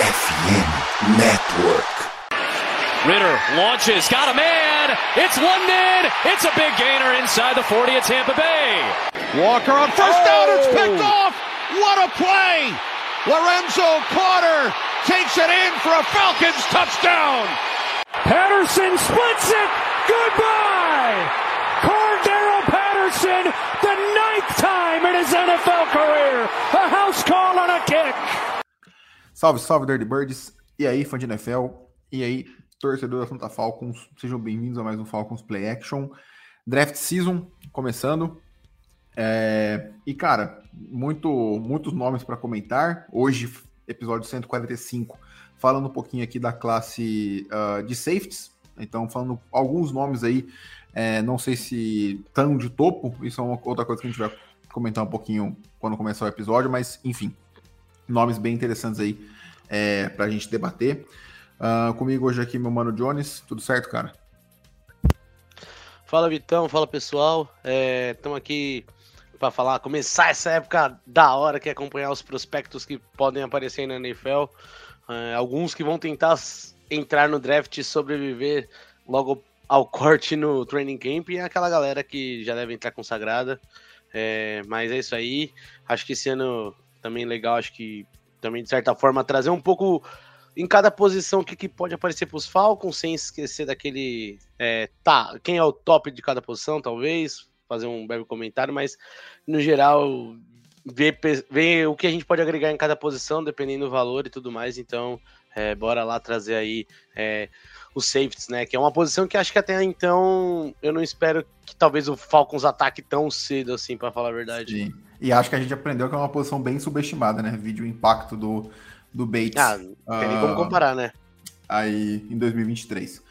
FM Network. Ritter launches, got a man. It's London. It's a big gainer inside the 40 at Tampa Bay. Walker on first oh. down. It's oh! picked off. What a play. Lorenzo Carter takes it in for a Falcons touchdown. Patterson splits it. Goodbye. Cordero Patterson, the ninth time in his NFL career. A house call on a kick. Salve, salve, Dirty Birds. E aí, fã de NFL? E aí, torcedor da Santa Falcons? Sejam bem-vindos a mais um Falcons Play Action. Draft Season começando. É... E, cara, muito, muitos nomes para comentar. Hoje, episódio 145, falando um pouquinho aqui da classe uh, de safeties. Então, falando alguns nomes aí, é, não sei se tão de topo, isso é uma outra coisa que a gente vai comentar um pouquinho quando começar o episódio, mas enfim, nomes bem interessantes aí é, para a gente debater. Uh, comigo hoje aqui, meu mano Jones, tudo certo, cara? Fala Vitão, fala pessoal, estamos é, aqui para falar, começar essa época da hora que é acompanhar os prospectos que podem aparecer na NFL, é, alguns que vão tentar entrar no draft e sobreviver logo ao corte no training camp e aquela galera que já deve entrar consagrada. É, mas é isso aí. Acho que esse ano também legal, acho que também de certa forma trazer um pouco em cada posição o que, que pode aparecer para os Falcons, sem esquecer daquele. É, tá, quem é o top de cada posição, talvez, fazer um breve comentário, mas no geral, ver, ver o que a gente pode agregar em cada posição, dependendo do valor e tudo mais. Então, é, bora lá trazer aí é, os safeties, né? Que é uma posição que acho que até então eu não espero que talvez o Falcons ataque tão cedo assim, para falar a verdade. Sim. E acho que a gente aprendeu que é uma posição bem subestimada, né? Vídeo impacto do, do Bates. Ah, não tem nem como ah, comparar, né? Aí em 2023.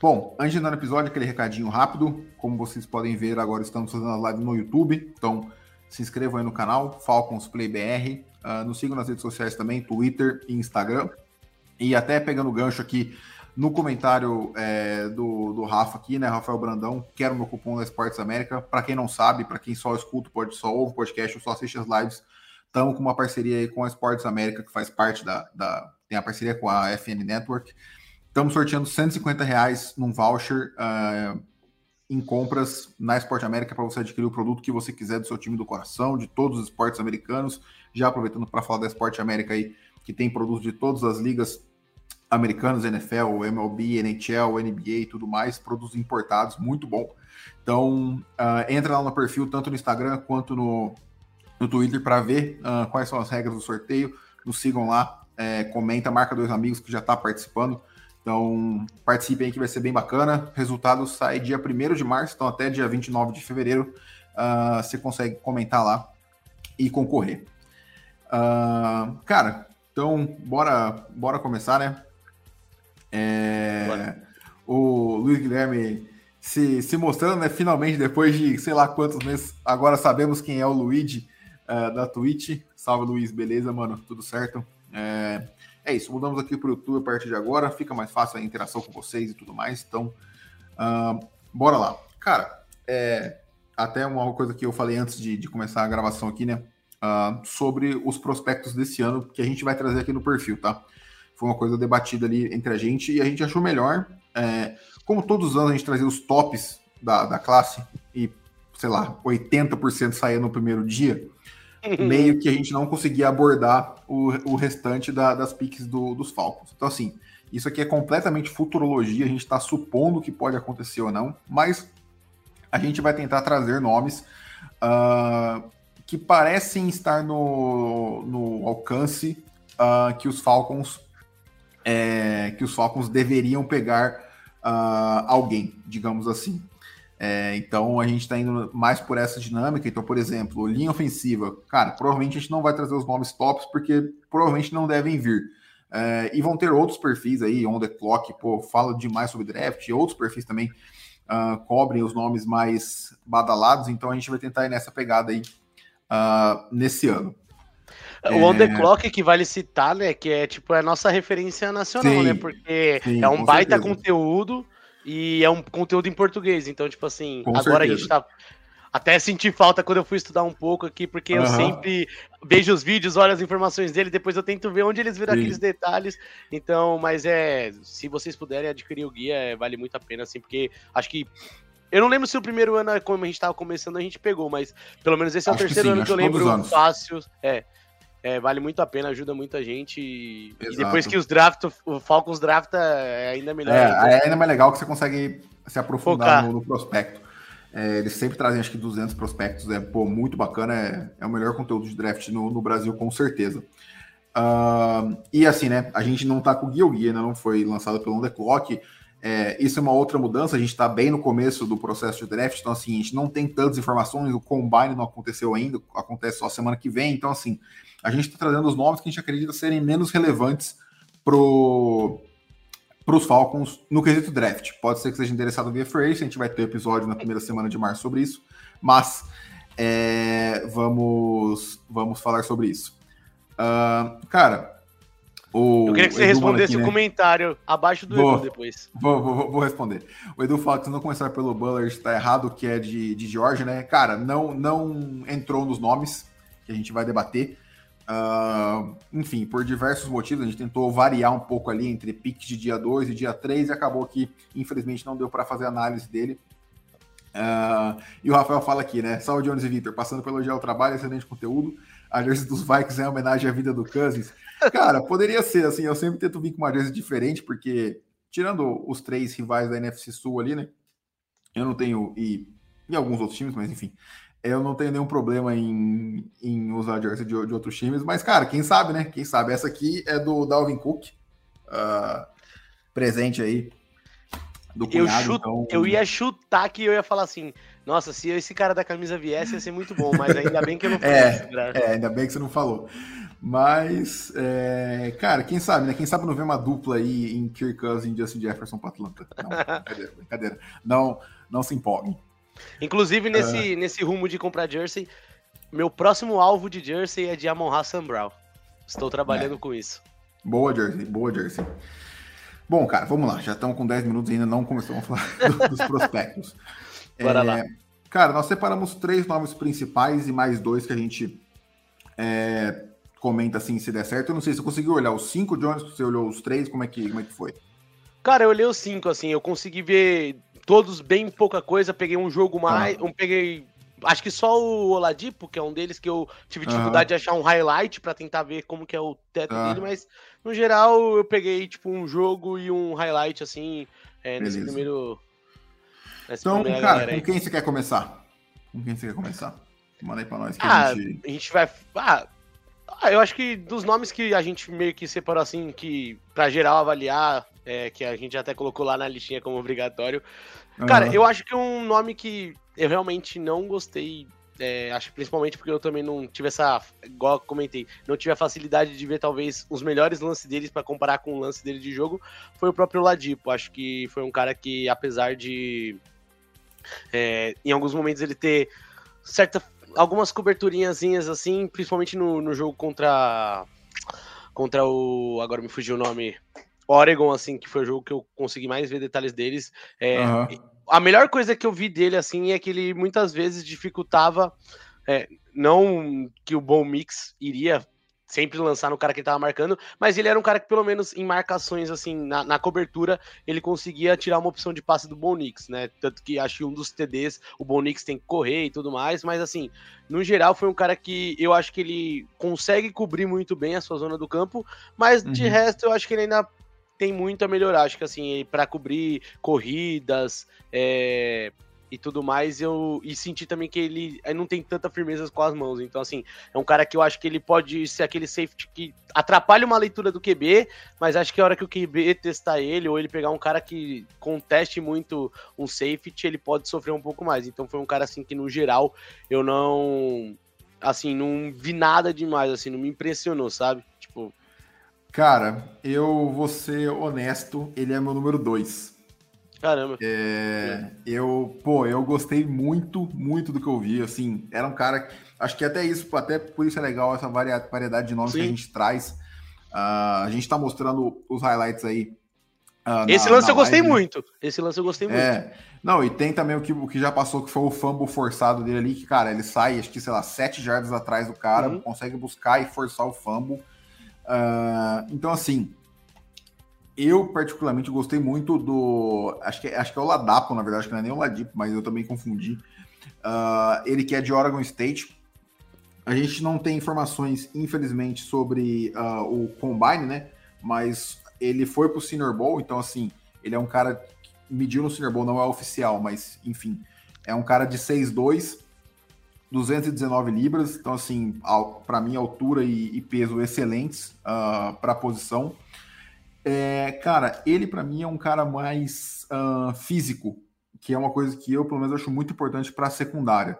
Bom, antes de entrar no episódio, aquele recadinho rápido. Como vocês podem ver, agora estamos fazendo a live no YouTube. Então, se inscrevam aí no canal, Falcons Play BR. Uh, nos sigam nas redes sociais também, Twitter e Instagram. E até pegando o gancho aqui no comentário é, do, do Rafa aqui, né, Rafael Brandão, quero meu cupom da Esportes América. Para quem não sabe, para quem só escuta, pode só ouve o podcast ou só assiste as lives, estamos com uma parceria aí com a Esportes América, que faz parte da, da tem a parceria com a FN Network. Estamos sorteando 150 reais num voucher uh, em compras na Esporte América para você adquirir o produto que você quiser do seu time do coração, de todos os esportes americanos. Já aproveitando para falar da Esporte América aí, que tem produtos de todas as ligas americanos, NFL, MLB, NHL, NBA e tudo mais, produtos importados, muito bom. Então, uh, entra lá no perfil, tanto no Instagram quanto no, no Twitter, para ver uh, quais são as regras do sorteio. Nos sigam lá, é, comenta, marca dois amigos que já está participando. Então, participem aí que vai ser bem bacana. Resultado sai dia 1 de março, então até dia 29 de fevereiro uh, você consegue comentar lá e concorrer. cara, então bora, bora começar, né? É, o Luiz Guilherme se, se mostrando, né? Finalmente, depois de sei lá quantos meses, agora sabemos quem é o Luigi uh, da Twitch. Salve, Luiz, beleza, mano? Tudo certo? É, é isso, mudamos aqui para o YouTube a partir de agora, fica mais fácil a interação com vocês e tudo mais. Então, uh, bora lá. Cara, é, até uma coisa que eu falei antes de, de começar a gravação aqui, né? Uh, sobre os prospectos desse ano que a gente vai trazer aqui no perfil, tá? Foi uma coisa debatida ali entre a gente e a gente achou melhor. É, como todos os anos a gente trazia os tops da, da classe e, sei lá, 80% saía no primeiro dia, uhum. meio que a gente não conseguia abordar o, o restante da, das piques do, dos Falcons. Então, assim, isso aqui é completamente futurologia, a gente está supondo que pode acontecer ou não, mas a gente vai tentar trazer nomes uh, que parecem estar no, no alcance uh, que os Falcons é, que os Falcons deveriam pegar uh, alguém, digamos assim. É, então a gente está indo mais por essa dinâmica. Então, por exemplo, linha ofensiva, cara, provavelmente a gente não vai trazer os nomes tops porque provavelmente não devem vir. É, e vão ter outros perfis aí, on the clock, pô, fala demais sobre draft, e outros perfis também uh, cobrem os nomes mais badalados, então a gente vai tentar ir nessa pegada aí uh, nesse ano. O On The é. Clock que vale citar, né? Que é tipo a nossa referência nacional, sim, né? Porque sim, é um baita certeza. conteúdo e é um conteúdo em português. Então, tipo assim, com agora certeza. a gente tá. até senti falta quando eu fui estudar um pouco aqui, porque eu sempre vejo os vídeos, olho as informações dele, depois eu tento ver onde eles viram Sim. aqueles detalhes. Então, mas é, se vocês puderem adquirir o guia, é, vale muito a pena, assim, porque acho que eu não lembro se o primeiro ano, como a gente estava começando, a gente pegou, mas pelo menos esse é o acho terceiro sim, ano que eu lembro fácil. É, é, vale muito a pena, ajuda muita gente. E, e depois que os draft, o Falcons drafta, é ainda melhor. É, é ainda mais legal que você consegue se aprofundar no, no, prospecto. É, eles sempre trazem, acho que 200 prospectos, é pô, muito bacana, é, é o melhor conteúdo de draft no, no Brasil, com certeza. Uh, e assim, né, a gente não tá com o guia, o guia ainda não foi lançado pelo On The Clock, é, isso é uma outra mudança, a gente está bem no começo do processo de draft, então assim, a gente não tem tantas informações, o combine não aconteceu ainda, acontece só semana que vem, então assim, a gente está trazendo os nomes que a gente acredita serem menos relevantes pro para os Falcons no quesito draft. Pode ser que seja interessado via free, a gente vai ter episódio na primeira semana de março sobre isso, mas é, vamos, vamos falar sobre isso. Uh, cara, o Eu queria que você Edu respondesse o né? comentário abaixo do vou, Edu depois. Vou, vou, vou, responder. O Edu fala que se não começar pelo Bullard está errado, que é de, de George, né? Cara, não, não entrou nos nomes que a gente vai debater. Uh, enfim, por diversos motivos, a gente tentou variar um pouco ali entre piques de dia 2 e dia 3 e acabou que, infelizmente, não deu para fazer análise dele. Uh, e o Rafael fala aqui, né? Salve, Jones e Victor, passando pelo elogiar o trabalho, excelente conteúdo. A jersey dos Vikings é homenagem à vida do Cousins. Cara, poderia ser, assim, eu sempre tento vir com uma jersey diferente, porque, tirando os três rivais da NFC Sul ali, né? Eu não tenho, e, e alguns outros times, mas enfim, eu não tenho nenhum problema em, em usar jersey de, de, outros times, mas, cara, quem sabe, né? Quem sabe? Essa aqui é do Dalvin Cook, uh, presente aí do cunhado. Eu, chut... então... eu ia chutar que eu ia falar assim, nossa, se esse cara da camisa viesse, ia ser muito bom, mas ainda bem que eu não é, é, ainda bem que você não falou. Mas, é, cara, quem sabe, né? Quem sabe não vê uma dupla aí em Kirk Cousins e Justin Jefferson para Atlanta. Não, brincadeira, brincadeira. Não, não se empolguem. Inclusive, nesse, uh... nesse rumo de comprar jersey, meu próximo alvo de jersey é de Amon Hassan Brown. Estou trabalhando é. com isso. Boa jersey, boa jersey. Bom, cara, vamos lá. Já estamos com 10 minutos e ainda não começamos a falar dos prospectos. Bora é, lá. Cara, nós separamos três nomes principais e mais dois que a gente é, comenta assim se der certo. Eu não sei se você conseguiu olhar os cinco, Jones, você olhou os três, como é que, como é que foi? Cara, eu olhei os cinco, assim, eu consegui ver todos bem pouca coisa, peguei um jogo mais, ah. um peguei acho que só o Oladipo, que é um deles que eu tive dificuldade de achar um highlight para tentar ver como que é o teto ah. dele, mas no geral eu peguei tipo um jogo e um highlight assim é, nesse primeiro. Nessa então, cara, com quem você quer começar? Com quem você quer começar? Manda aí pra nós que ah, a gente. A gente vai. Ah, ah, eu acho que dos nomes que a gente meio que separou assim, que pra geral avaliar, é, que a gente até colocou lá na listinha como obrigatório. Cara, uhum. eu acho que um nome que eu realmente não gostei. É, acho principalmente porque eu também não tive essa. Igual eu comentei, não tive a facilidade de ver talvez os melhores lances deles para comparar com o lance dele de jogo. Foi o próprio Ladipo. Acho que foi um cara que, apesar de. É, em alguns momentos ele ter certa algumas coberturinhas assim, principalmente no, no jogo contra contra o agora me fugiu o nome Oregon, assim, que foi o jogo que eu consegui mais ver detalhes deles. É, uhum. A melhor coisa que eu vi dele, assim, é que ele muitas vezes dificultava, é, não que o bom mix iria sempre lançar no cara que ele tava marcando, mas ele era um cara que, pelo menos em marcações, assim, na, na cobertura, ele conseguia tirar uma opção de passe do Bonix, né? Tanto que acho que um dos TDs, o Bonix tem que correr e tudo mais, mas assim, no geral, foi um cara que eu acho que ele consegue cobrir muito bem a sua zona do campo, mas uhum. de resto, eu acho que ele ainda tem muito a melhorar. Acho que assim, para cobrir corridas, é, e tudo mais, eu e senti também que ele não tem tanta firmeza com as mãos. Então, assim, é um cara que eu acho que ele pode ser aquele safety que atrapalha uma leitura do QB, mas acho que a hora que o QB testar ele, ou ele pegar um cara que conteste muito um safety, ele pode sofrer um pouco mais. Então, foi um cara assim que, no geral, eu não. Assim, não vi nada demais, assim, não me impressionou, sabe? Tipo. Cara, eu vou ser honesto, ele é meu número 2. Caramba. É, eu, pô, eu gostei muito, muito do que eu vi. Assim, era um cara. Acho que até isso, até por isso é legal essa variedade de nomes Sim. que a gente traz. Uh, a gente está mostrando os highlights aí Uh, Esse na, lance na eu gostei live, muito. Esse lance eu gostei muito. É. Não, e tem também o que, o que já passou, que foi o fumble forçado dele ali, que, cara, ele sai, acho que, sei lá, sete jardas atrás do cara, uhum. consegue buscar e forçar o fumble. Uh, então, assim, eu particularmente gostei muito do. Acho que, acho que é o Ladapo, na verdade, que não é nem o Ladipo, mas eu também confundi. Uh, ele que é de Oregon State. A gente não tem informações, infelizmente, sobre uh, o Combine, né? Mas ele foi pro Senior Bowl, então, assim, ele é um cara que mediu no Senior Bowl, não é oficial, mas, enfim, é um cara de 6'2, 219 libras, então, assim, para mim, altura e, e peso excelentes uh, para a posição. É, cara, ele para mim é um cara mais uh, físico, que é uma coisa que eu, pelo menos, acho muito importante para a secundária.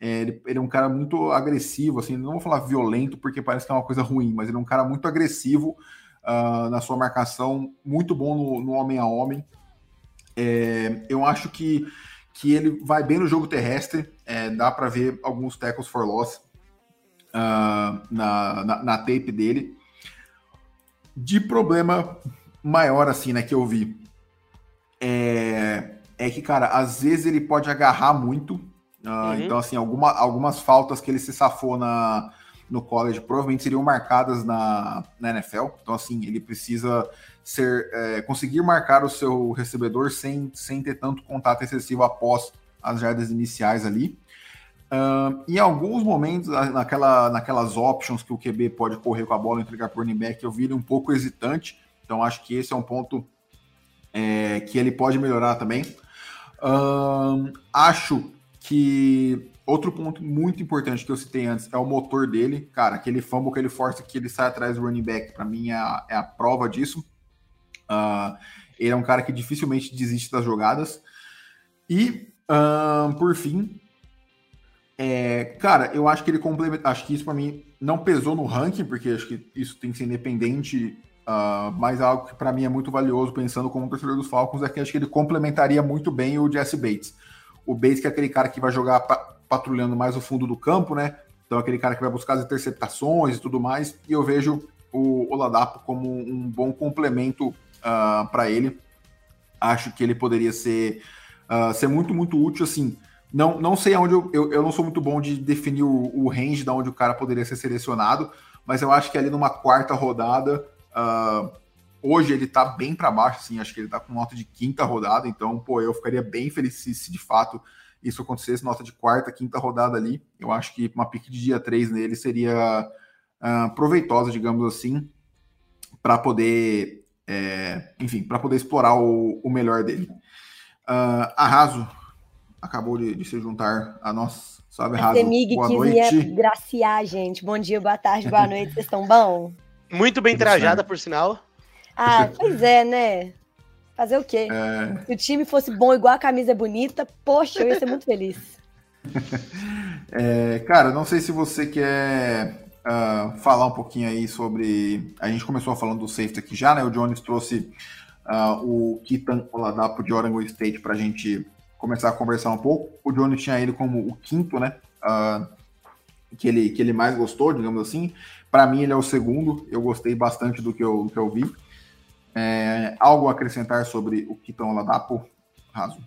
É, ele, ele, é um cara muito agressivo, assim, não vou falar violento porque parece que é uma coisa ruim, mas ele é um cara muito agressivo uh, na sua marcação, muito bom no, no homem a homem. É, eu acho que, que ele vai bem no jogo terrestre, é, dá para ver alguns tackles for loss uh, na, na, na tape dele. De problema maior, assim, né, que eu vi, é, é que, cara, às vezes ele pode agarrar muito. Uh, uhum. Então, assim, alguma, algumas faltas que ele se safou na, no college provavelmente seriam marcadas na, na NFL. Então, assim, ele precisa ser é, conseguir marcar o seu recebedor sem, sem ter tanto contato excessivo após as jardas iniciais ali. Uh, em alguns momentos, naquela, naquelas options que o QB pode correr com a bola e entregar o running back, eu vi ele um pouco hesitante. Então, acho que esse é um ponto é, que ele pode melhorar também. Uh, acho que outro ponto muito importante que eu citei antes é o motor dele. Cara, aquele fumble que ele força que ele sai atrás do running back, para mim é a, é a, prova disso. Uh, ele é um cara que dificilmente desiste das jogadas. E, por fim, é, cara, eu acho que ele complementa. Acho que isso para mim não pesou no ranking, porque acho que isso tem que ser independente. Uh, mas algo que para mim é muito valioso, pensando como torcedor dos Falcons, é que acho que ele complementaria muito bem o Jesse Bates. O Bates, que é aquele cara que vai jogar pa patrulhando mais o fundo do campo, né? Então, aquele cara que vai buscar as interceptações e tudo mais. E eu vejo o Oladapo como um bom complemento uh, ah, para ele. Acho que ele poderia ser, uh, ser muito, muito útil, assim não, não sei aonde eu, eu, eu não sou muito bom de definir o, o range de onde o cara poderia ser selecionado, mas eu acho que ali numa quarta rodada, uh, hoje ele tá bem para baixo, assim, acho que ele tá com nota de quinta rodada, então, pô, eu ficaria bem feliz se, se de fato isso acontecesse, nota de quarta, quinta rodada ali. Eu acho que uma pique de dia 3 nele seria uh, proveitosa, digamos assim, para poder, é, enfim, para poder explorar o, o melhor dele. Uh, arraso, acabou de, de se juntar a nós. Salve, Raso. Semig boa noite. graciar, gente. Bom dia, boa tarde, boa noite. Vocês estão bom? Muito bem trajada, por sinal. Ah, pois é, né? Fazer o quê? É... Se o time fosse bom igual a camisa é bonita, poxa, eu ia ser muito feliz. é, cara, não sei se você quer uh, falar um pouquinho aí sobre. A gente começou falando do safety aqui já, né? O Jones trouxe uh, o Kitan Oladapo de Oregon State para a gente começar a conversar um pouco. O Johnny tinha ele como o quinto, né? Uh, que, ele, que ele mais gostou, digamos assim. Para mim, ele é o segundo. Eu gostei bastante do que eu, do que eu vi. É, algo a acrescentar sobre o Kitão Ladapo, Raso?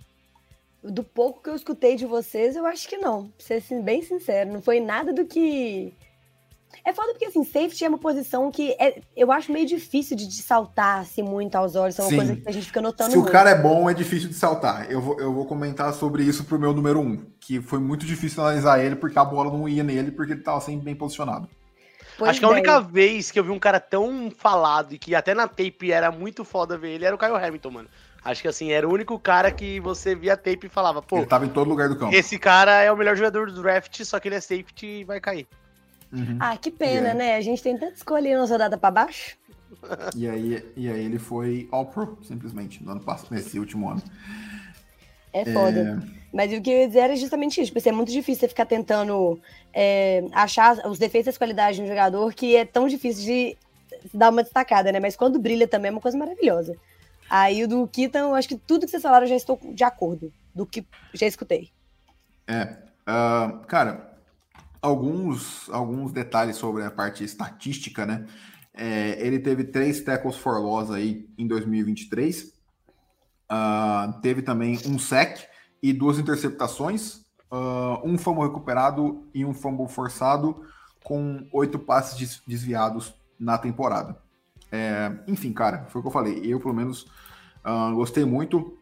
Do pouco que eu escutei de vocês, eu acho que não. Pra ser bem sincero, não foi nada do que é foda porque, assim, safety é uma posição que é, eu acho meio difícil de, de saltar assim, muito aos olhos. É uma Sim. coisa que a gente fica notando. Se muito. o cara é bom, é difícil de saltar. Eu vou, eu vou comentar sobre isso pro meu número um, que foi muito difícil analisar ele porque a bola não ia nele porque ele tava sempre bem posicionado. Pois Acho que a única vez que eu vi um cara tão falado e que até na tape era muito foda ver ele era o Kyle Hamilton, mano. Acho que assim, era o único cara que você via tape e falava, pô. Ele tava em todo lugar do campo. Esse cara é o melhor jogador do draft, só que ele é safety e vai cair. Uhum. Ah, que pena, yeah. né? A gente tem tanta escolha nossa data para baixo. E aí, e aí ele foi All Pro, simplesmente, no ano passado, nesse último ano. É foda. É... Mas o que eu ia dizer era justamente isso. Porque é muito difícil você ficar tentando é, achar os defeitos e as qualidades de um jogador que é tão difícil de dar uma destacada, né? Mas quando brilha também é uma coisa maravilhosa. Aí o do Kitan, eu acho que tudo que vocês falaram eu já estou de acordo. Do que já escutei. É. Uh, cara, alguns, alguns detalhes sobre a parte estatística, né? É, ele teve três tackles for loss aí em 2023. Uh, teve também um sec e duas interceptações, uh, um fumble recuperado e um fumble forçado, com oito passes desviados na temporada. É, enfim, cara, foi o que eu falei. Eu, pelo menos, uh, gostei muito.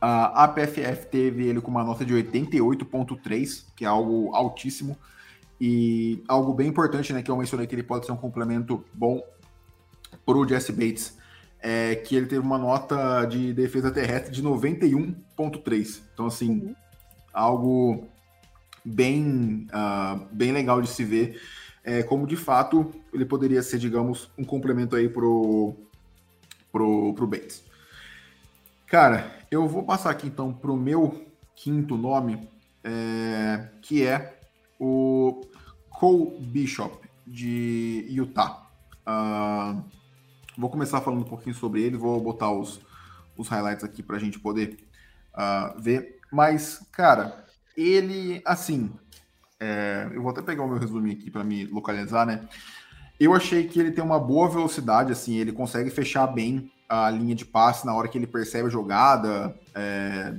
A PFF teve ele com uma nota de 88,3, que é algo altíssimo. E algo bem importante, né, que eu mencionei que ele pode ser um complemento bom para o Jesse Bates, é que ele teve uma nota de defesa terrestre de 91,3. Então, assim, uhum. algo bem, uh, bem legal de se ver. É, como de fato ele poderia ser, digamos, um complemento aí pro, pro, pro Bates. Cara, eu vou passar aqui então pro meu quinto nome, é, que é o Cole Bishop, de Utah. Uh, vou começar falando um pouquinho sobre ele, vou botar os, os highlights aqui para a gente poder uh, ver. Mas, cara, ele, assim, é, eu vou até pegar o meu resumo aqui para me localizar, né? Eu achei que ele tem uma boa velocidade, assim, ele consegue fechar bem a linha de passe na hora que ele percebe a jogada. É...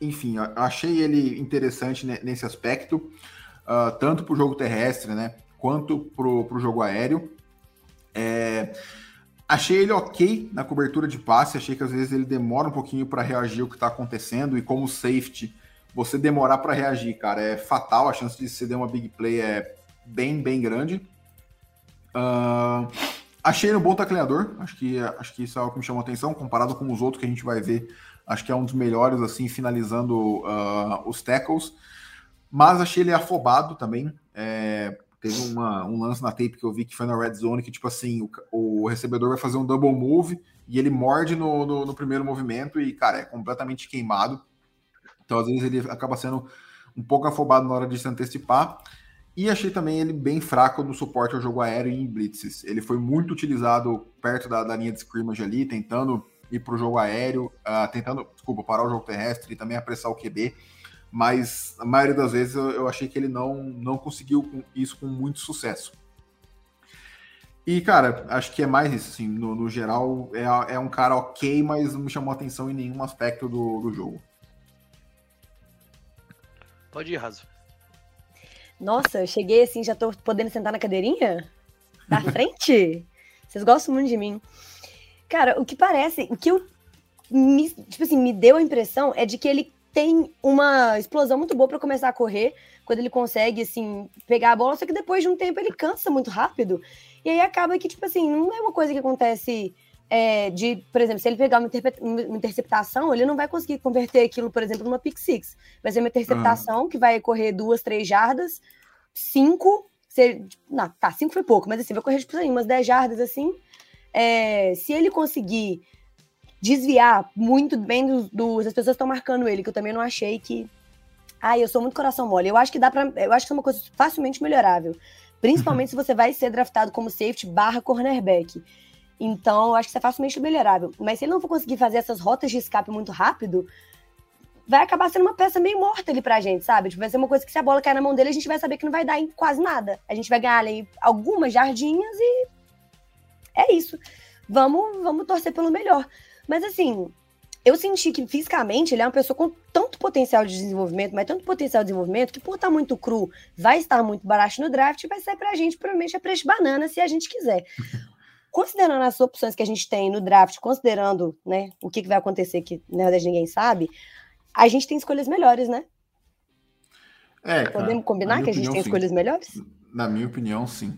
Enfim, achei ele interessante nesse aspecto, uh, tanto para o jogo terrestre, né? Quanto para o jogo aéreo. É... Achei ele ok na cobertura de passe, achei que às vezes ele demora um pouquinho para reagir ao que está acontecendo, e como safety você demorar para reagir, cara, é fatal. A chance de você dar uma big play é bem, bem grande. Uh, achei ele um bom tacleador. Acho que, acho que isso é algo que me chamou atenção, comparado com os outros que a gente vai ver. Acho que é um dos melhores, assim, finalizando uh, os tackles. Mas achei ele afobado também. É, teve uma, um lance na tape que eu vi que foi na red zone, que, tipo assim, o, o recebedor vai fazer um double move e ele morde no, no, no primeiro movimento e, cara, é completamente queimado. Então, às vezes, ele acaba sendo um pouco afobado na hora de se antecipar. E achei também ele bem fraco no suporte ao jogo aéreo e em blitzes. Ele foi muito utilizado perto da, da linha de scrimmage ali, tentando ir para o jogo aéreo, uh, tentando, desculpa, parar o jogo terrestre e também apressar o QB. Mas a maioria das vezes eu, eu achei que ele não, não conseguiu isso com muito sucesso. E, cara, acho que é mais isso, assim, no, no geral, é, é um cara ok, mas não me chamou atenção em nenhum aspecto do, do jogo. Pode ir, Raso. Nossa, eu cheguei assim, já tô podendo sentar na cadeirinha? Da frente? Vocês gostam muito de mim. Cara, o que parece, o que eu me, tipo assim, me deu a impressão é de que ele tem uma explosão muito boa para começar a correr, quando ele consegue, assim, pegar a bola, só que depois de um tempo ele cansa muito rápido. E aí acaba que, tipo assim, não é uma coisa que acontece é, de, por exemplo, se ele pegar uma, uma, interceptação, ele não vai conseguir converter aquilo, por exemplo, numa pick six. Vai ser uma interceptação uhum. que vai correr duas, três jardas, cinco. Se, não, tá, cinco foi pouco, mas assim, vai correr tipo, umas dez jardas assim. É, se ele conseguir desviar muito bem dos, dos as pessoas estão marcando ele, que eu também não achei que. Ai, eu sou muito coração mole. Eu acho que dá para, eu acho que é uma coisa facilmente melhorável. Principalmente se você vai ser draftado como safety barra cornerback. Então, eu acho que isso é facilmente melhorável. Mas se ele não for conseguir fazer essas rotas de escape muito rápido, vai acabar sendo uma peça meio morta ali pra gente, sabe? Tipo, vai ser uma coisa que se a bola cair na mão dele, a gente vai saber que não vai dar em quase nada. A gente vai ganhar ali algumas jardinhas e é isso. Vamos, vamos torcer pelo melhor. Mas assim, eu senti que fisicamente ele é uma pessoa com tanto potencial de desenvolvimento, mas tanto potencial de desenvolvimento, que por estar muito cru, vai estar muito barato no draft e vai sair pra gente, provavelmente, a preço banana, se a gente quiser. Considerando as opções que a gente tem no draft, considerando né, o que, que vai acontecer, que na verdade ninguém sabe, a gente tem escolhas melhores, né? É, Podemos combinar que a gente opinião, tem escolhas sim. melhores? Na minha opinião, sim.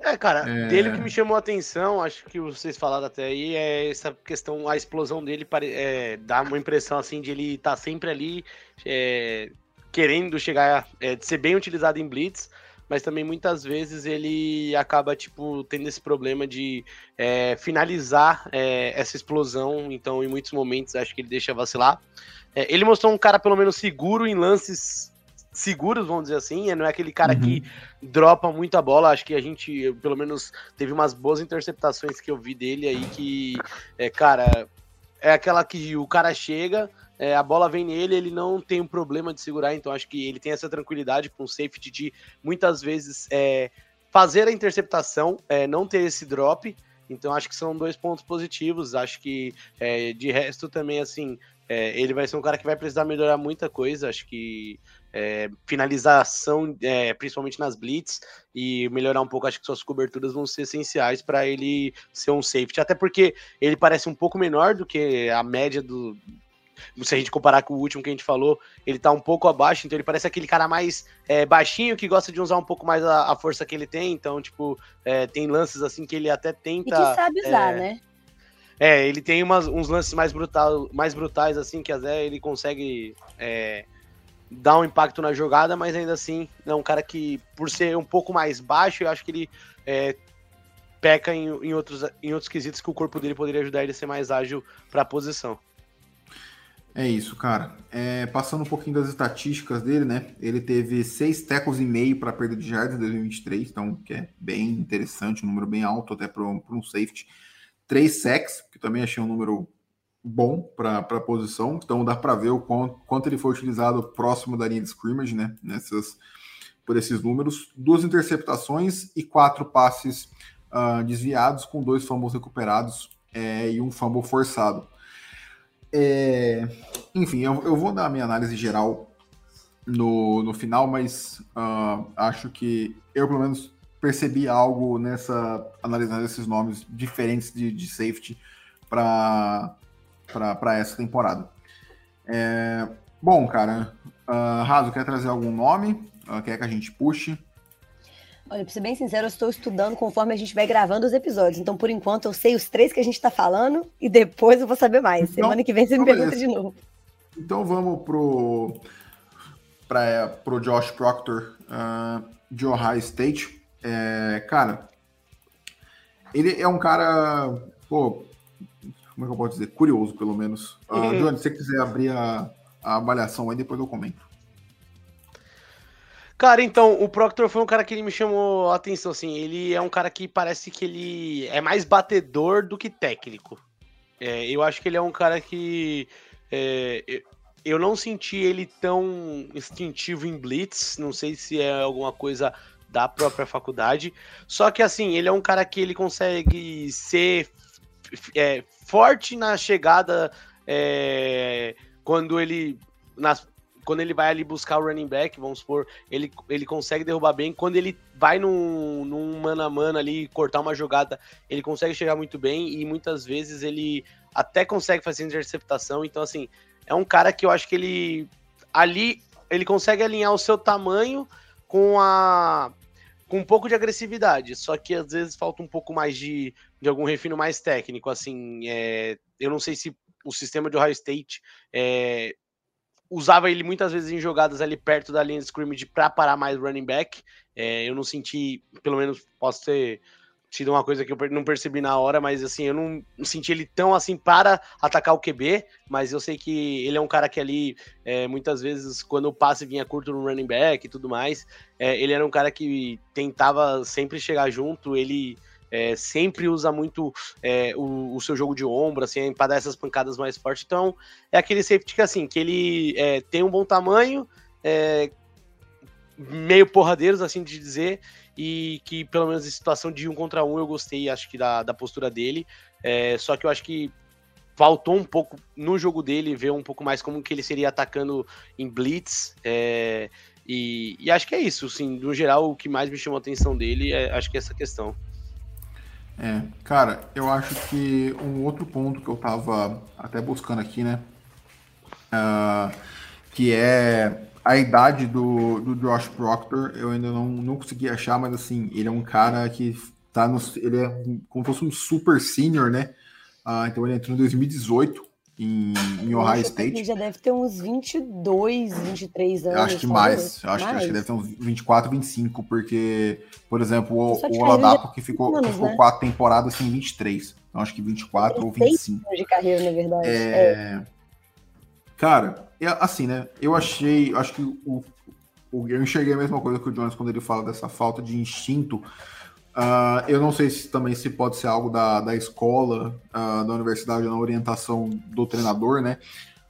É, cara, é... dele que me chamou a atenção, acho que vocês falaram até aí, é essa questão, a explosão dele é, dá uma impressão assim de ele estar tá sempre ali é, querendo chegar, é, de ser bem utilizado em blitz, mas também muitas vezes ele acaba, tipo, tendo esse problema de é, finalizar é, essa explosão, então em muitos momentos acho que ele deixa vacilar. É, ele mostrou um cara pelo menos seguro em lances seguros, vamos dizer assim, não é aquele cara uhum. que dropa muito a bola, acho que a gente, pelo menos, teve umas boas interceptações que eu vi dele aí, que, é, cara, é aquela que o cara chega, é, a bola vem nele, ele não tem um problema de segurar, então acho que ele tem essa tranquilidade com o safety de muitas vezes é, fazer a interceptação, é, não ter esse drop. Então acho que são dois pontos positivos. Acho que é, de resto também, assim, é, ele vai ser um cara que vai precisar melhorar muita coisa. Acho que é, finalização, principalmente nas blitz, e melhorar um pouco. Acho que suas coberturas vão ser essenciais para ele ser um safety. Até porque ele parece um pouco menor do que a média do. Se a gente comparar com o último que a gente falou, ele tá um pouco abaixo, então ele parece aquele cara mais é, baixinho que gosta de usar um pouco mais a, a força que ele tem. Então, tipo, é, tem lances assim que ele até tenta. E que sabe usar, né? É, ele tem umas, uns lances mais, brutal, mais brutais, assim, que até ele consegue é, dar um impacto na jogada, mas ainda assim é um cara que, por ser um pouco mais baixo, eu acho que ele é, peca em, em, outros, em outros quesitos que o corpo dele poderia ajudar ele a ser mais ágil para a posição. É isso, cara. É, passando um pouquinho das estatísticas dele, né? Ele teve seis tackles e meio para perda de jardas em 2023, então que é bem interessante, um número bem alto até para um safety três sacks, que também achei um número bom para a posição. Então dá para ver o quanto, quanto, ele foi utilizado próximo da linha de scrimmage, né? Nessas, por esses números. Duas interceptações e quatro passes uh, desviados, com dois fumbles recuperados é, e um fumble forçado. É, enfim, eu, eu, vou dar a minha análise geral no, no final, mas uh, acho que eu, pelo menos, percebi algo nessa analisando esses nomes diferentes de, de safety para essa temporada. É, bom, cara, uh, Raso, quer trazer algum nome? Uh, quer que a gente puxe? Olha, pra ser bem sincero, eu estou estudando conforme a gente vai gravando os episódios. Então, por enquanto, eu sei os três que a gente está falando e depois eu vou saber mais. Então, Semana que vem você me então pergunta de novo. Então vamos pro, pra, pro Josh Proctor uh, de Ohio State. É, cara, ele é um cara, pô, como é que eu posso dizer? Curioso, pelo menos. Uh, uhum. Johnny, se você quiser abrir a, a avaliação aí, depois eu comento. Cara, então, o Proctor foi um cara que ele me chamou a atenção, assim, ele é um cara que parece que ele é mais batedor do que técnico. É, eu acho que ele é um cara que é, eu não senti ele tão instintivo em blitz, não sei se é alguma coisa da própria faculdade. Só que assim, ele é um cara que ele consegue ser é, forte na chegada é, quando ele. Nas, quando ele vai ali buscar o running back, vamos supor, ele, ele consegue derrubar bem. Quando ele vai num, num mano a mano ali, cortar uma jogada, ele consegue chegar muito bem e muitas vezes ele até consegue fazer interceptação. Então, assim, é um cara que eu acho que ele ali ele consegue alinhar o seu tamanho com a com um pouco de agressividade, só que às vezes falta um pouco mais de, de algum refino mais técnico. Assim, é, eu não sei se o sistema de Ohio State é, usava ele muitas vezes em jogadas ali perto da linha de scrimmage para parar mais running back. É, eu não senti, pelo menos posso ter sido uma coisa que eu não percebi na hora, mas assim, eu não, senti ele tão assim para atacar o QB, mas eu sei que ele é um cara que ali, é, muitas vezes, quando o passe vinha curto no running back e tudo mais, é, ele era um cara que tentava sempre chegar junto, ele é, sempre usa muito é, o, o, seu jogo de ombro, assim, para dar essas pancadas mais fortes. Então, é aquele safety que, assim, que ele é, tem um bom tamanho, é, meio porradeiros, assim de dizer, e que pelo menos em situação de um contra um eu gostei, acho que da, da postura dele. É, só que eu acho que faltou um pouco no jogo dele ver um pouco mais como que ele seria atacando em blitz. É, e, e, acho que é isso, sim. No geral, o que mais me chamou a atenção dele é acho que é essa questão. É, cara, eu acho que um outro ponto que eu tava até buscando aqui, né? Uh, que é a idade do, do Josh Proctor eu ainda não, não consegui achar, mas assim, ele é um cara que tá no. Ele é como se fosse um super senior, né? Ah, então ele entrou em 2018 em, em Ohio State. Ele já deve ter uns 22, 23 anos. Eu acho que mais. Eu acho, mais. Que, acho que deve ter uns 24, 25, porque, por exemplo, o, o Oladapo que ficou, anos, que ficou né? quatro temporadas em 23. Então acho que 24 ou 25. de carreira, na verdade. É... é. Cara, é assim, né? Eu achei, acho que o, o, eu enxerguei a mesma coisa que o Jones quando ele fala dessa falta de instinto. Uh, eu não sei se também se pode ser algo da, da escola, uh, da universidade, na orientação do treinador, né?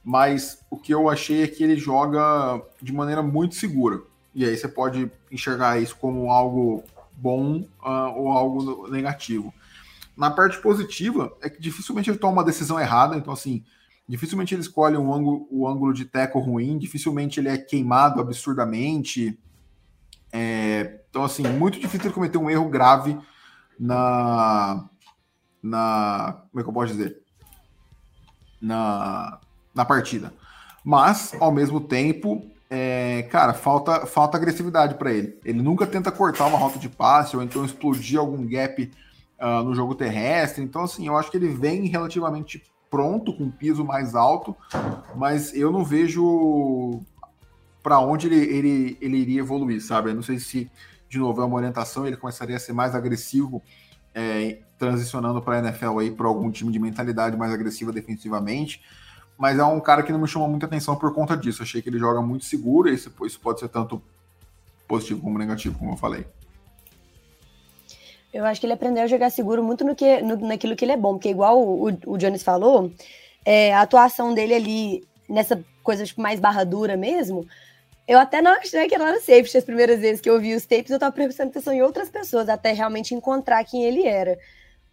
Mas o que eu achei é que ele joga de maneira muito segura. E aí você pode enxergar isso como algo bom uh, ou algo negativo. Na parte positiva, é que dificilmente ele toma uma decisão errada, então assim, dificilmente ele escolhe um ângulo, o ângulo de teco ruim, dificilmente ele é queimado absurdamente. É, então, assim, muito difícil ele cometer um erro grave na. na como é que eu posso dizer? Na, na partida. Mas, ao mesmo tempo, é, cara, falta, falta agressividade para ele. Ele nunca tenta cortar uma rota de passe ou então explodir algum gap uh, no jogo terrestre. Então, assim, eu acho que ele vem relativamente pronto, com piso mais alto, mas eu não vejo para onde ele, ele, ele iria evoluir, sabe? Eu não sei se, de novo, é uma orientação, ele começaria a ser mais agressivo, é, transicionando para a NFL aí, para algum time de mentalidade mais agressiva defensivamente, mas é um cara que não me chamou muita atenção por conta disso. Achei que ele joga muito seguro, isso, isso pode ser tanto positivo como negativo, como eu falei. Eu acho que ele aprendeu a jogar seguro muito no que, no, naquilo que ele é bom, porque igual o, o Jones falou, é, a atuação dele ali nessa coisa tipo, mais barra dura mesmo, eu até não achei que era no safety as primeiras vezes que eu vi os tapes, eu tava prestando atenção em outras pessoas até realmente encontrar quem ele era.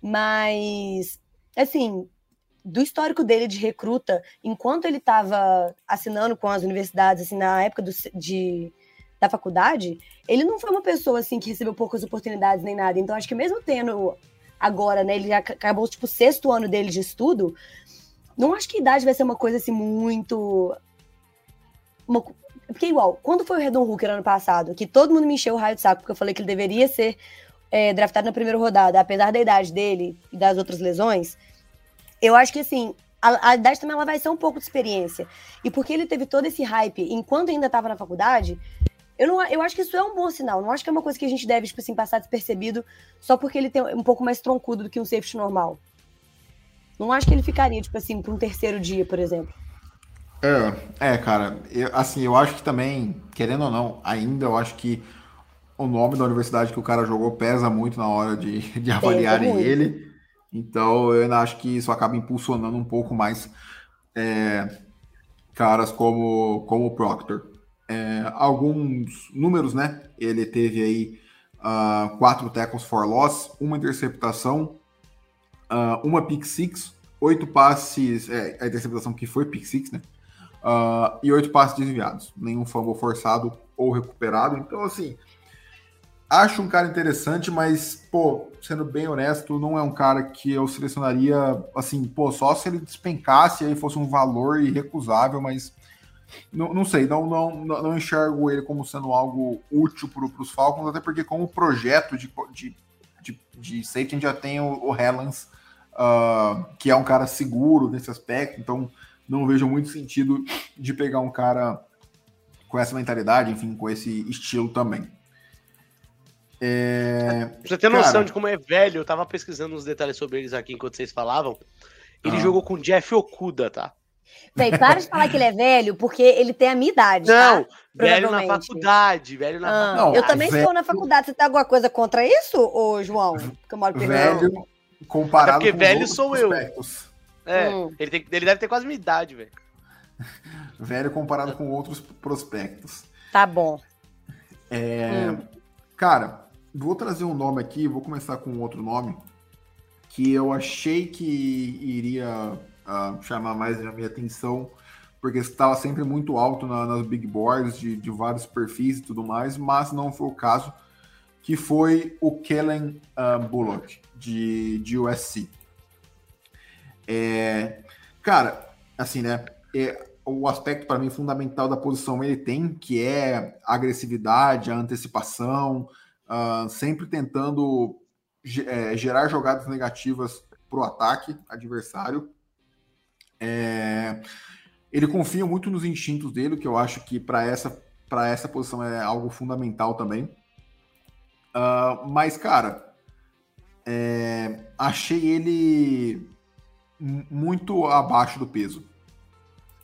Mas, assim, do histórico dele de recruta, enquanto ele estava assinando com as universidades, assim, na época do, de da faculdade, ele não foi uma pessoa assim que recebeu poucas oportunidades nem nada. Então acho que mesmo tendo agora, né, ele já acabou tipo o sexto ano dele de estudo, não acho que a idade vai ser uma coisa assim muito uma... porque igual, quando foi o Redon Hooker ano passado, que todo mundo me encheu o raio de saco porque eu falei que ele deveria ser é, draftado na primeira rodada, apesar da idade dele e das outras lesões, eu acho que assim, a, a, idade também ela vai ser um pouco de experiência. E porque ele teve todo esse hype enquanto ainda estava na faculdade, eu, não, eu acho que isso é um bom sinal. Não acho que é uma coisa que a gente deve, tipo assim, passar despercebido só porque ele tem um pouco mais troncudo do que um safety normal. Não acho que ele ficaria, tipo assim, para um terceiro dia, por exemplo. É, é cara, eu, assim, eu acho que também, querendo ou não, ainda eu acho que o nome da universidade que o cara jogou pesa muito na hora de, de avaliarem ele. Então, eu ainda acho que isso acaba impulsionando um pouco mais é, caras como, como o Proctor é, alguns números, né? Ele teve aí uh, quatro tackles for loss, uma interceptação, uh, uma pick six, oito passes, é, a interceptação que foi pick six, né? Uh, e oito passes desviados, nenhum fumble forçado ou recuperado. Então, assim, acho um cara interessante, mas, pô, sendo bem honesto, não é um cara que eu selecionaria, assim, pô, só se ele despencasse e aí fosse um valor irrecusável, mas não, não sei, não, não, não enxergo ele como sendo algo útil para os Falcons, até porque como projeto de, de, de, de safety a gente já tem o, o uh, que é um cara seguro nesse aspecto, então não vejo muito sentido de pegar um cara com essa mentalidade, enfim, com esse estilo também. É... Pra você ter cara... noção de como é velho, eu tava pesquisando uns detalhes sobre eles aqui enquanto vocês falavam. Ele ah. jogou com Jeff Okuda, tá? Véi, para de falar que ele é velho, porque ele tem a minha idade. Tá? Não, tá? velho na faculdade, velho na ah, faculdade. Eu também velho... estou na faculdade. Você tem alguma coisa contra isso, ô João? Que eu moro velho comparado é porque com velho sou eu. É, hum. ele, tem, ele deve ter quase minha idade, velho. velho comparado com outros prospectos. Tá bom. É, hum. Cara, vou trazer um nome aqui, vou começar com outro nome que eu achei que iria uh, chamar mais a minha atenção, porque estava sempre muito alto na, nas big boards de, de, vários perfis e tudo mais, mas não foi o caso, que foi o Kellen uh, Bullock, de, de USC. É, cara, assim, né? É, o aspecto para mim fundamental da posição ele tem, que é a agressividade, a antecipação, uh, sempre tentando é, gerar jogadas negativas para o ataque adversário. É, ele confia muito nos instintos dele, que eu acho que para essa, essa posição é algo fundamental também. Uh, mas, cara, é, achei ele muito abaixo do peso.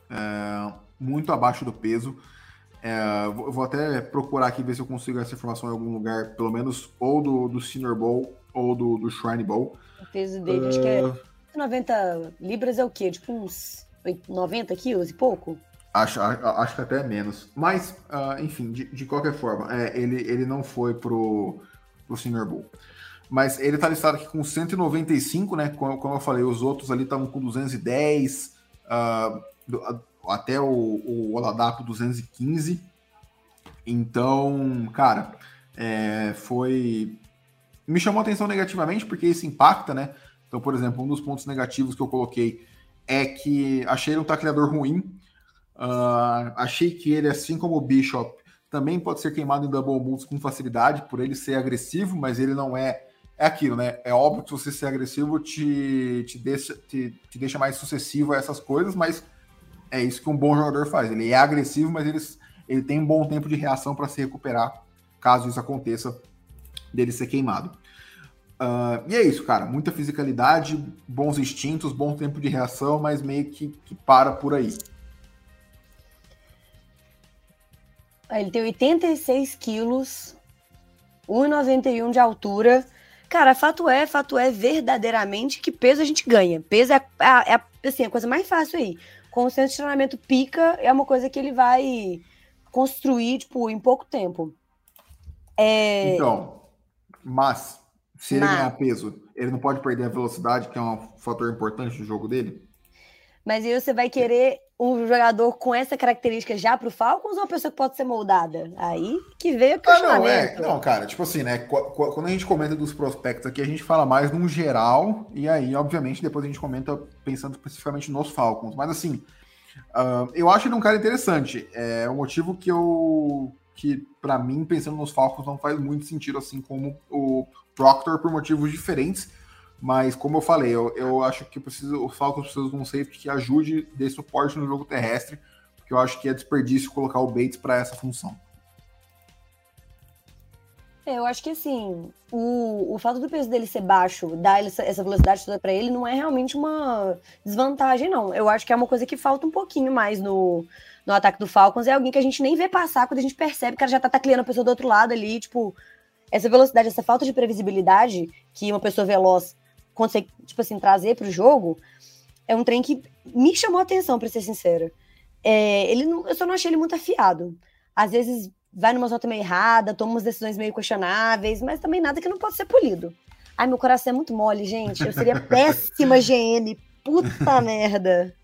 É, muito abaixo do peso. É, vou até procurar aqui ver se eu consigo essa informação em algum lugar, pelo menos ou do, do Senior Bowl ou do, do Shrine Bowl. O peso dele, uh, acho que é ah, 90 libras é o quê? Tipo uns 90 quilos e pouco? Acho, acho que até menos. Mas, uh, enfim, de, de, qualquer forma, é, ele, ele não foi pro, pro Senior Bowl. Mas ele tá listado aqui com 195, né? Como, como eu falei, os outros ali estavam com 210, uh, até o, o Oladapo 215. Então, cara, é, foi. Me chamou atenção negativamente, porque isso impacta, né? Então, por exemplo, um dos pontos negativos que eu coloquei é que achei ele um tacleador ruim. Uh, achei que ele, assim como o Bishop, também pode ser queimado em double moves com facilidade, por ele ser agressivo, mas ele não é. É aquilo, né? É óbvio que você ser agressivo te, te, deixa, te, te deixa mais sucessivo a essas coisas, mas é isso que um bom jogador faz. Ele é agressivo, mas ele, ele tem um bom tempo de reação para se recuperar, caso isso aconteça, dele ser queimado. Uh, e é isso, cara. Muita fisicalidade, bons instintos, bom tempo de reação, mas meio que, que para por aí. Ele tem 86 quilos, 1,91 de altura. Cara, fato é, fato é verdadeiramente que peso a gente ganha. Peso é, é, é assim, a coisa mais fácil aí. Com o centro de treinamento pica, é uma coisa que ele vai construir, tipo, em pouco tempo. É... Então, mas se ele ganhar peso, ele não pode perder a velocidade, que é um fator importante do jogo dele? Mas aí você vai querer um jogador com essa característica já para o Falcons ou uma pessoa que pode ser moldada? Aí que veio o questionamento. Ah, não, é, não, cara, tipo assim, né? Quando a gente comenta dos prospectos aqui, a gente fala mais num geral, e aí, obviamente, depois a gente comenta pensando especificamente nos Falcons. Mas assim, uh, eu acho ele um cara interessante. É um motivo que eu. que, para mim, pensando nos Falcons, não faz muito sentido, assim como o Proctor, por motivos diferentes mas, como eu falei, eu, eu acho que preciso, o Falcons precisa de um safety que ajude, dê suporte no jogo terrestre, porque eu acho que é desperdício colocar o Bates para essa função. É, eu acho que assim, o, o fato do peso dele ser baixo, dar essa, essa velocidade toda para ele, não é realmente uma desvantagem, não. Eu acho que é uma coisa que falta um pouquinho mais no, no ataque do Falcons. É alguém que a gente nem vê passar quando a gente percebe que ela já tá tacleando a pessoa do outro lado ali, tipo, essa velocidade, essa falta de previsibilidade que uma pessoa veloz consegue, tipo assim, trazer para o jogo, é um trem que me chamou a atenção, para ser sincera. É, ele não, eu só não achei ele muito afiado. Às vezes vai numa rota meio errada, toma umas decisões meio questionáveis, mas também nada que não possa ser polido. Ai, meu coração é muito mole, gente. Eu seria péssima GM. Puta merda.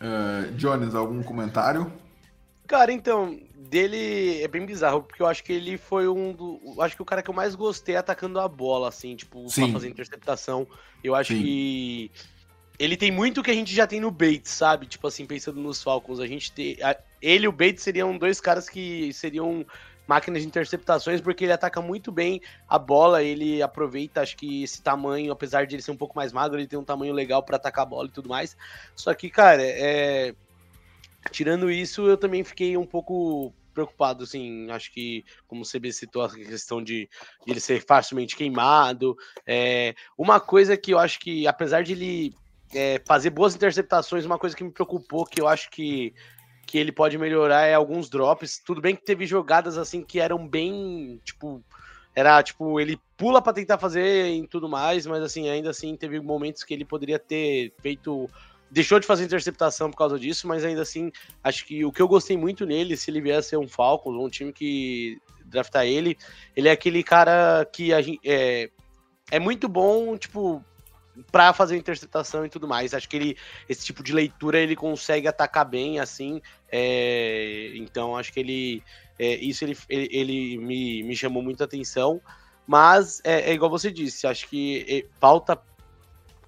Uh, Jones, algum comentário? Cara, então, dele é bem bizarro, porque eu acho que ele foi um do. Acho que o cara que eu mais gostei atacando a bola, assim, tipo, Sim. pra fazer interceptação. Eu acho Sim. que. Ele tem muito que a gente já tem no Bates, sabe? Tipo assim, pensando nos Falcons. A gente tem. Ele e o Bates seriam dois caras que seriam máquinas de interceptações, porque ele ataca muito bem a bola, ele aproveita, acho que esse tamanho, apesar de ele ser um pouco mais magro, ele tem um tamanho legal para atacar a bola e tudo mais. Só que, cara, é, Tirando isso, eu também fiquei um pouco preocupado, assim, acho que, como o CB citou, a questão de, de ele ser facilmente queimado. É, uma coisa que eu acho que, apesar de ele é, fazer boas interceptações, uma coisa que me preocupou, que eu acho que, que ele pode melhorar é alguns drops. Tudo bem que teve jogadas assim que eram bem, tipo, era tipo, ele pula para tentar fazer e tudo mais, mas assim, ainda assim teve momentos que ele poderia ter feito deixou de fazer interceptação por causa disso, mas ainda assim, acho que o que eu gostei muito nele, se ele vier a ser um Falcons, um time que draftar ele, ele é aquele cara que a gente, é, é muito bom, tipo, para fazer interceptação e tudo mais. Acho que ele, esse tipo de leitura ele consegue atacar bem, assim. É, então acho que ele, é, isso ele, ele, ele, me, me chamou muita atenção. Mas é, é igual você disse, acho que é, falta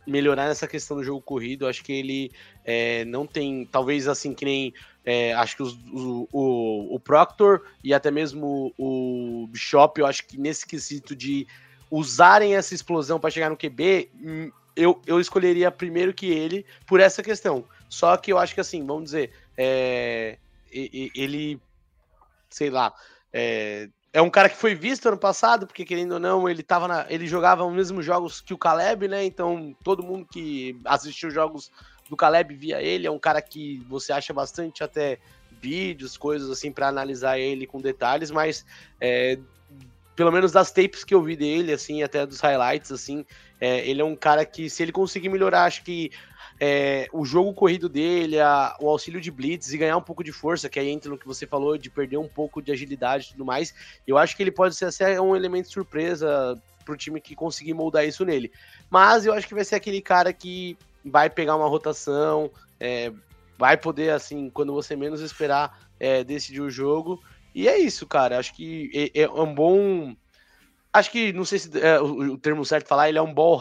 melhorar nessa questão do jogo corrido. Acho que ele é, não tem, talvez assim que nem é, acho que os, o, o, o, Proctor e até mesmo o Bishop, eu acho que nesse quesito de usarem essa explosão para chegar no QB, hum, eu, eu escolheria primeiro que ele por essa questão. Só que eu acho que assim, vamos dizer, é, ele, sei lá, é, é um cara que foi visto ano passado, porque querendo ou não, ele tava na, ele jogava os mesmos jogos que o Caleb, né? Então, todo mundo que assistiu jogos do Caleb via ele, é um cara que você acha bastante até vídeos, coisas assim para analisar ele com detalhes, mas é, pelo menos das tapes que eu vi dele, assim, até dos highlights, assim, é, ele é um cara que, se ele conseguir melhorar, acho que é, o jogo corrido dele, a, o auxílio de blitz e ganhar um pouco de força, que aí entra no que você falou, de perder um pouco de agilidade e tudo mais, eu acho que ele pode ser assim, um elemento surpresa pro time que conseguir moldar isso nele. Mas eu acho que vai ser aquele cara que vai pegar uma rotação, é, vai poder, assim, quando você menos esperar, é, decidir o jogo. E é isso, cara. Acho que é, é um bom. Acho que, não sei se é o, o termo certo falar, ele é um bom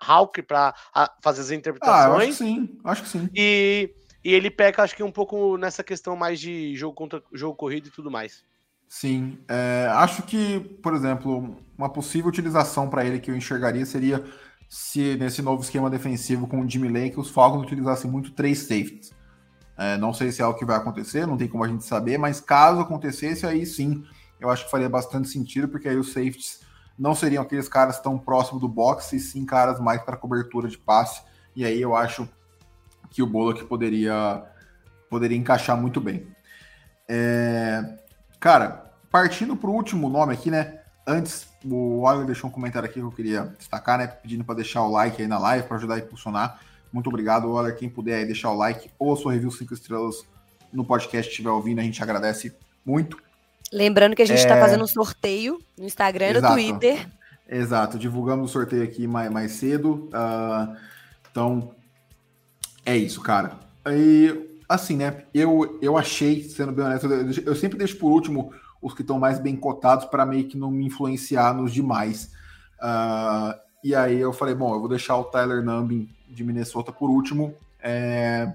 Hawk para fazer as interpretações. Ah, acho que sim, acho que sim. E, e ele peca, acho que um pouco nessa questão mais de jogo contra jogo corrido e tudo mais. Sim, é, acho que, por exemplo, uma possível utilização para ele que eu enxergaria seria se nesse novo esquema defensivo com o Jimmy Lake os Falcons utilizassem muito três safeties. É, não sei se é o que vai acontecer, não tem como a gente saber, mas caso acontecesse, aí sim, eu acho que faria bastante sentido, porque aí os safeties não seriam aqueles caras tão próximos do box, e sim caras mais para cobertura de passe. E aí eu acho que o Bullock poderia, poderia encaixar muito bem. É, cara, partindo para o último nome aqui, né? Antes, o Oliver deixou um comentário aqui que eu queria destacar, né? Pedindo para deixar o like aí na live para ajudar a impulsionar. Muito obrigado. Olha, quem puder aí deixar o like ou a sua review 5 estrelas no podcast estiver ouvindo, a gente agradece muito. Lembrando que a gente está é... fazendo um sorteio no Instagram e no Twitter. Exato, divulgamos o sorteio aqui mais, mais cedo. Uh, então, é isso, cara. E, assim, né? Eu, eu achei, sendo bem honesto, eu, eu sempre deixo por último os que estão mais bem cotados para meio que não me influenciar nos demais. Uh, e aí eu falei, bom, eu vou deixar o Tyler Numbin de Minnesota por último. É,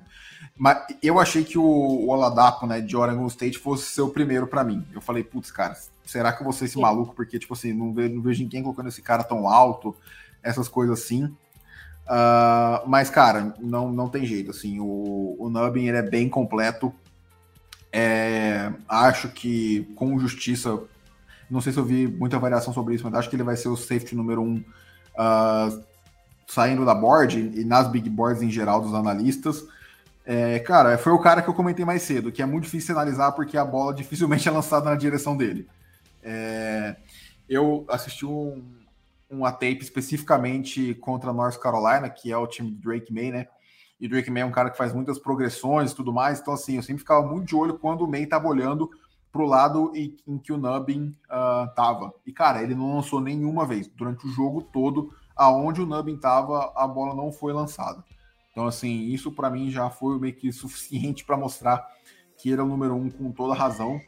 mas eu achei que o, o Oladapo, né, de Oregon State fosse ser o primeiro para mim. Eu falei, putz, cara, será que eu vou ser esse Sim. maluco? Porque, tipo assim, não vejo, não vejo ninguém colocando esse cara tão alto, essas coisas assim. Uh, mas, cara, não, não tem jeito, assim, o, o Nubbin, ele é bem completo. É, acho que, com justiça, não sei se eu vi muita variação sobre isso, mas acho que ele vai ser o safety número um uh, saindo da board e nas big boards em geral dos analistas. É, cara, foi o cara que eu comentei mais cedo, que é muito difícil analisar porque a bola dificilmente é lançada na direção dele. É, eu assisti um, uma tape especificamente contra North Carolina, que é o time do Drake May, né? E Drake May é um cara que faz muitas progressões e tudo mais, então assim, eu sempre ficava muito de olho quando o May estava olhando para o lado em, em, que o Nubbin uh, tava. E cara, ele não lançou nenhuma vez durante o jogo todo aonde o Nubbin estava, a bola não foi lançada. Então, assim, isso para mim já foi meio que suficiente para mostrar que ele é o número um com toda razão.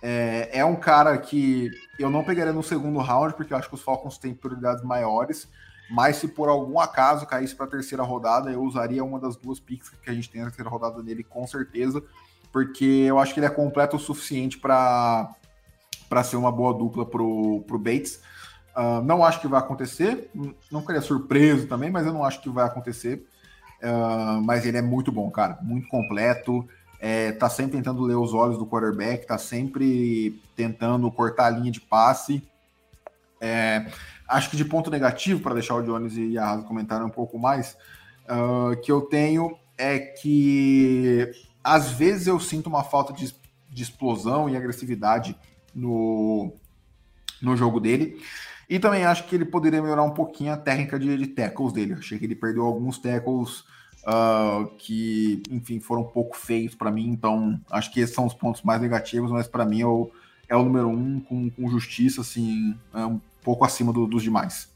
É, é, um cara que eu não pegaria no segundo round, porque eu acho que os Falcons têm prioridades maiores. Mas se por algum acaso caísse para a terceira rodada, eu usaria uma das duas picks que a gente tem na terceira rodada nele, com certeza, porque eu acho que ele é completo o suficiente para ser uma boa dupla para o Bates. Uh, não acho que vai acontecer, não queria surpreso também, mas eu não acho que vai acontecer. Uh, mas ele é muito bom, cara, muito completo. É, tá sempre tentando ler os olhos do quarterback, tá sempre tentando cortar a linha de passe. É, acho que de ponto negativo, para deixar o Jones e a Raso comentarem um pouco mais, uh, que eu tenho é que às vezes eu sinto uma falta de, de explosão e agressividade no, no jogo dele. E também acho que ele poderia melhorar um pouquinho a técnica de, de tackles dele. Achei que ele perdeu alguns tackles uh, que, enfim, foram um pouco feios para mim. Então, acho que esses são os pontos mais negativos, mas para mim é o, é o número um com, com justiça, assim, é um pouco acima do, dos demais.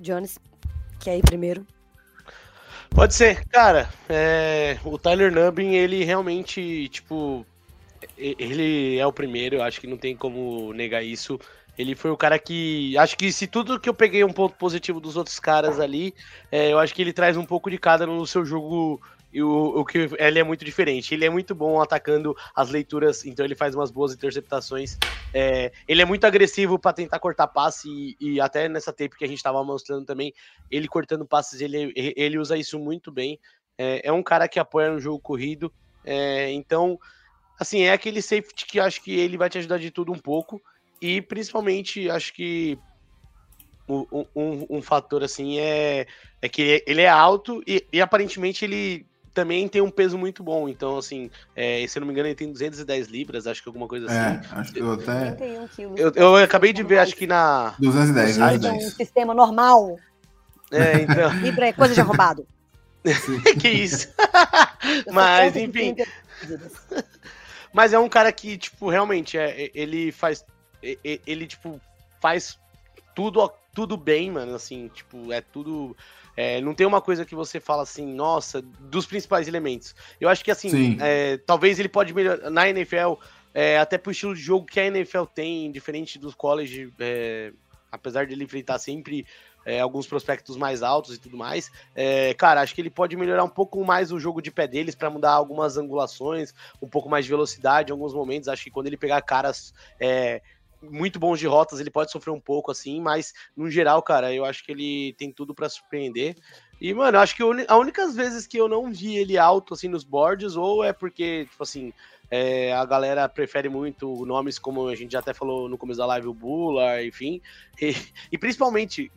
Jones, quer ir primeiro? Pode ser, cara. É, o Tyler Nubbin, ele realmente, tipo, ele é o primeiro, acho que não tem como negar isso. Ele foi o cara que. Acho que se tudo que eu peguei um ponto positivo dos outros caras ali, é, eu acho que ele traz um pouco de cada no seu jogo. E o, o que ele é muito diferente. Ele é muito bom atacando as leituras, então ele faz umas boas interceptações. É, ele é muito agressivo para tentar cortar passe, e, e, até nessa tape que a gente estava mostrando também, ele cortando passes, ele, ele usa isso muito bem. É, é um cara que apoia no jogo corrido. É, então, assim, é aquele safety que acho que ele vai te ajudar de tudo um pouco. E principalmente, acho que um, um, um fator assim é, é que ele é alto e, e, aparentemente ele também tem um peso muito bom. Então, assim, é, se eu não me engano, ele tem 210 libras, acho que alguma coisa É, assim. acho que eu até. 31 quilos. Eu, eu acabei de ver, acho que na. 210, Ai, É um 210. sistema normal. É, então. Libra é coisa de arrombado. que isso. Mas, enfim. De 30 Mas é um cara que, tipo, realmente, é, ele faz. Ele, tipo, faz tudo, tudo bem, mano. Assim, tipo, é tudo. é, não tem uma coisa que você fala assim, nossa, dos principais elementos. Eu acho que, assim, Sim. é, talvez ele pode melhorar na NFL, é, até pro estilo de jogo que a NFL tem, diferente dos college, é, apesar de ele enfrentar sempre é, alguns prospectos mais altos e tudo mais. É, cara, acho que ele pode melhorar um pouco mais o jogo de pé deles para mudar algumas angulações, um pouco mais de velocidade em alguns momentos. Acho que quando ele pegar caras é, muito bons de rotas, ele pode sofrer um pouco assim, mas no geral, cara, eu acho que ele tem tudo para surpreender. E, mano, acho que a únicas vezes que eu não vi ele alto assim nos boards, ou é porque, tipo assim, é, a galera prefere muito nomes como a gente já até falou no começo da live, o Bula, enfim. E, e principalmente,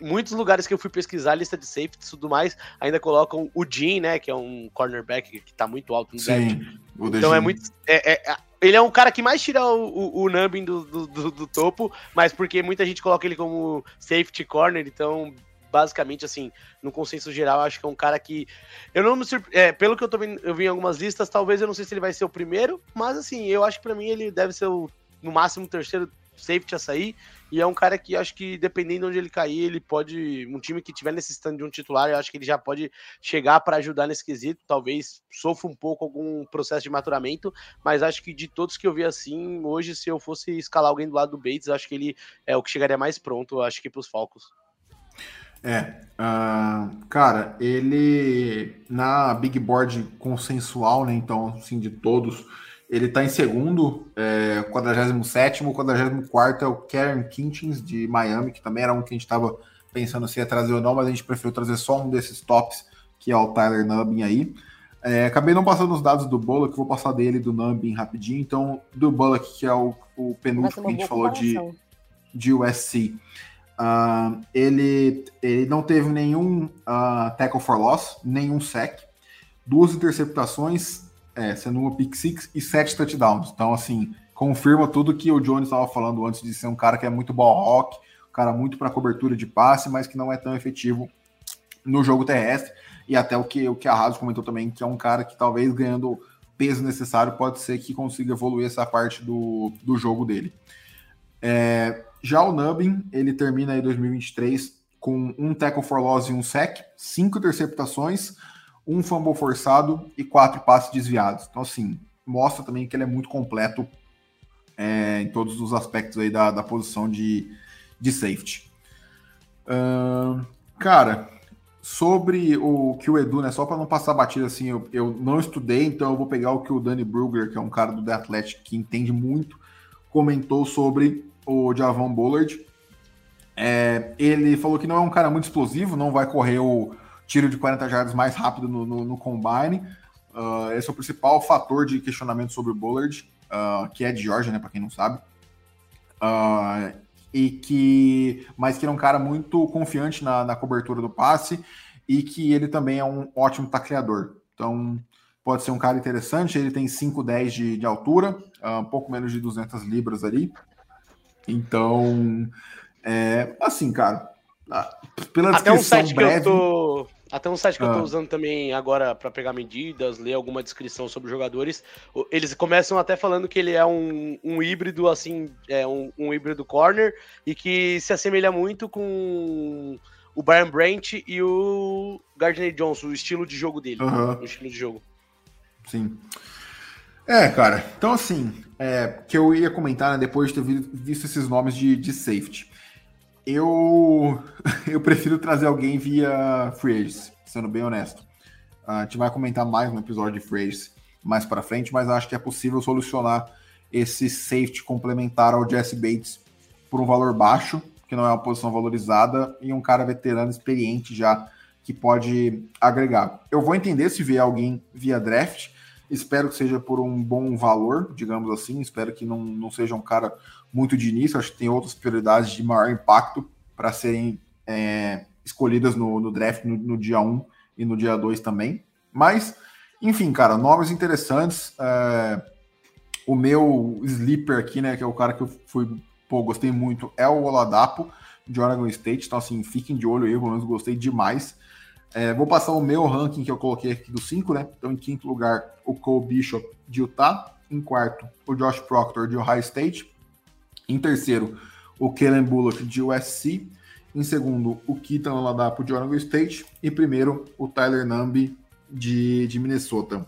muitos lugares que eu fui pesquisar, lista de safety e tudo mais, ainda colocam o Jean, né? Que é um cornerback que tá muito alto no draft. Sim. O Então é muito. é- é- ele é um cara que mais tira o, o, o Nubbin do, do, do- do topo, mas porque muita gente coloca ele como safety corner, então. Basicamente, assim, no consenso geral, acho que é um cara que. Eu não me surpre... é, Pelo que eu tô vendo, eu vi em algumas listas, talvez eu não sei se ele vai ser o primeiro, mas assim, eu acho que pra mim ele deve ser o, no máximo o terceiro safety a sair. E é um cara que acho que, dependendo de onde ele cair, ele pode. Um time que tiver necessitando de um titular, eu acho que ele já pode chegar para ajudar nesse quesito. Talvez sofra um pouco algum processo de maturamento, mas acho que de todos que eu vi assim, hoje, se eu fosse escalar alguém do lado do Bates, acho que ele é o que chegaria mais pronto, acho que pros Falcons. É, ah, cara, ele na Big Board consensual, né? Então, assim, de todos, ele tá em segundo, é, 47, 44 é o Karen Kintins de Miami, que também era um que a gente tava pensando se ia trazer ou não, mas a gente preferiu trazer só um desses tops, que é o Tyler Nubbin aí. É, acabei não passando os dados do Bullock, vou passar dele do Nubbin rapidinho. Então, do Bullock, que é o, o penúltimo que a gente falou de, de USC. Ah, ele, ele não teve nenhum ah, tackle for loss, nenhum sec, duas interceptações, é, sendo uma pick six e sete touchdowns. Então, assim, confirma tudo que o Jones estava falando antes de ser um cara que é muito ball rock, um cara muito para cobertura de passe, mas que não é tão efetivo no jogo terrestre. E até o que, o que a Raso comentou também, que é um cara que talvez ganhando peso necessário pode ser que consiga evoluir essa parte do, do jogo dele. É, já o Nubbin, ele termina aí 2023 com um tackle for loss e um sec, cinco interceptações, um fumble forçado e quatro passes desviados. Então, assim, mostra também que ele é muito completo é, em todos os aspectos aí da, da posição de, de safety. Ahn, cara, sobre o que o Edu, né? Só para não passar batida assim, eu, eu não estudei, então eu vou pegar o que o Danny Brugger, que é um cara do The Athletic que entende muito, comentou sobre o Javon Bullard. É, ele falou que não é um cara muito explosivo, não vai correr o tiro de 40 jardas mais rápido no, no, no combine. Uh, esse é o principal fator de questionamento sobre o Bullard, uh, que é de Georgia, né, para quem não sabe. Uh, e que, mas que ele é um cara muito confiante na, na cobertura do passe e que ele também é um ótimo tacleador. Então, pode ser um cara interessante. Ele tem 5,10 de, de altura, um pouco menos de 200 libras ali. Então, é, assim, cara, pela Até um descrição site breve... que eu tô. Até um site que eu Ah. tô usando também agora para pegar medidas, ler alguma descrição sobre os jogadores. Eles começam até falando que ele é um, um híbrido, assim, é um, um híbrido corner e que se assemelha muito com o Brian Brandt e o Gardner Johnson, o estilo de jogo dele. Aham. O estilo de jogo. Sim. É, cara. Então, assim, é, que eu ia comentar, né, depois de ter vi- visto esses nomes de, de safety. Eu, eu prefiro trazer alguém via free agency, sendo bem honesto. a gente vai comentar mais no episódio de free agency mais para frente, mas acho que é possível solucionar esse safety complementar ao Jesse Bates por um valor baixo, que não é uma posição valorizada, e um cara veterano experiente já que pode agregar. Eu vou entender se vier alguém via draft, espero que seja por um bom valor, digamos assim, espero que não, não seja um cara muito de início, acho que tem outras prioridades de maior impacto para serem é, escolhidas no, no draft no, no, dia 1 e no dia 2 também. Mas, enfim, cara, nomes interessantes. É... O meu sleeper aqui, né, que é o cara que eu fui, pô, gostei muito, é o Oladapo de Oregon State. Então, assim, fiquem de olho aí, pelo menos gostei demais. É, vou passar o meu ranking que eu coloquei aqui do 5, né? Então, em quinto lugar, o Cole Bishop de Utah. Em quarto, o Josh Proctor de Ohio State. Em terceiro, o Kellen Bullock de USC. Em segundo, o Keaton Oladapo de Oregon State. E primeiro, o Tyler Nambi de, de Minnesota.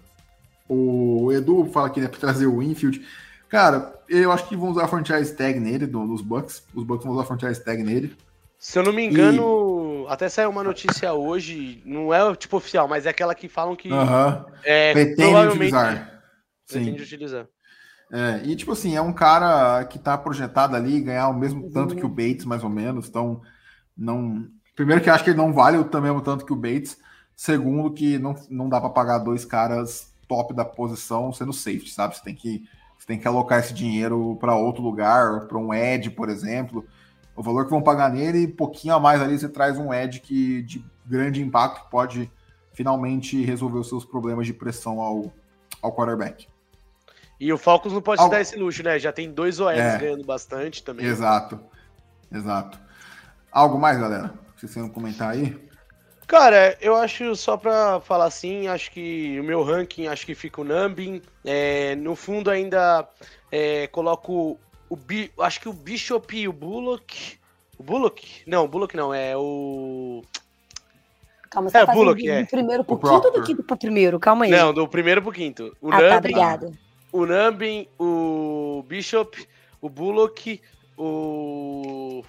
O Edu fala aqui, né, para trazer o Infield. Cara, eu acho que vão usar a franchise tag nele, do, dos Bucks. Os Bucks vão usar a franchise tag nele. Se eu não me engano, e... até saiu uma notícia hoje, não é tipo oficial, mas é aquela que falam que uh -huh. é, pretende utilizar. pretende Sim. utilizar. É, e tipo assim, é um cara que tá projetado ali ganhar o mesmo tanto que o Bates, mais ou menos. Então, não. Primeiro que acho que ele não vale o mesmo tanto que o Bates. Segundo, que não, não dá para pagar dois caras top da posição sendo safety, sabe? Você tem que, você tem que alocar esse dinheiro para outro lugar, para um Ed, por exemplo. O valor que vão pagar nele, pouquinho a mais ali, você traz um Ed que, de grande impacto que pode finalmente resolver os seus problemas de pressão ao, ao quarterback. E o Falcons não pode Algo... se dar esse luxo, né? Já tem dois OLs É. ganhando bastante também. Exato. Exato. Algo mais, galera? Vocês querem comentar aí? Cara, eu acho, só pra falar assim, acho que o meu ranking, acho que fica o Nambin. É, no fundo ainda é, coloco o, Bi- acho que o Bishop e o Bullock. O Bullock? Não, o Bullock não, é o... Calma, você É, tá Bullock, do é. primeiro pro O quinto ou do quinto pro primeiro? Calma aí. Não, do primeiro pro quinto. O ah, tá, Nambin, obrigado. o Nambin, o Bishop, o Bullock, o...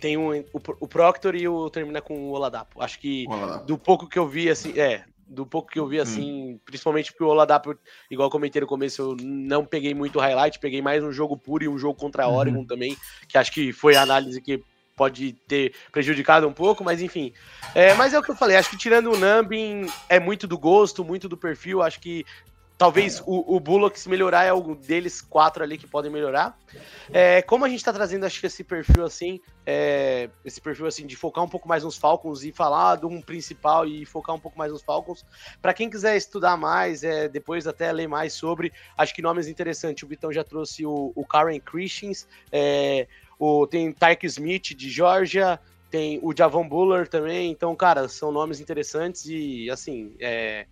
Tem um, o, o Proctor e o termina com o Oladapo. Acho que lá. do pouco que eu vi, assim, é, do pouco que eu vi, assim, principalmente porque o Oladapo, igual eu comentei no começo, eu não peguei muito highlight, peguei mais um jogo puro e um jogo contra a Oregon também, que acho que foi a análise que pode ter prejudicado um pouco, mas enfim. É, mas é o que eu falei, acho que tirando o Nambin, é muito do gosto, muito do perfil, acho que talvez o, o Bullock se melhorar é algo deles quatro ali que podem melhorar. É, como a gente tá trazendo, acho que esse perfil assim, é, esse perfil assim de focar um pouco mais nos Falcons e falar de um principal e focar um pouco mais nos Falcons. Para quem quiser estudar mais, é, depois até ler mais sobre, acho que nomes interessantes. O Vitão já trouxe o, o Karen Christians, é, o, tem Tyke Smith de Georgia, tem o Javon Buller também. Então, cara, são nomes interessantes e assim, é,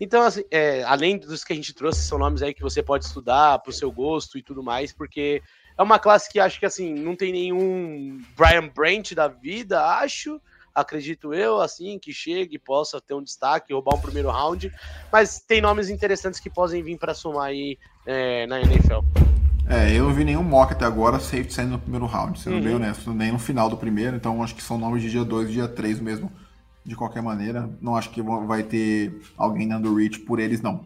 então, assim, é, além dos que a gente trouxe, são nomes aí que você pode estudar pro seu gosto e tudo mais, porque é uma classe que acho que assim, não tem nenhum Brian Branch da vida, acho, acredito eu, assim, que chegue e possa ter um destaque, roubar um primeiro round, mas tem nomes interessantes que podem vir para somar aí é, na NFL. É, eu não vi nenhum mock até agora, safety saindo no primeiro round, sendo Uhum. bem honesto, nem no final do primeiro, então acho que são nomes de dia 2 e dia 3 mesmo, de qualquer maneira. Não acho que vai ter alguém dando reach por eles, não.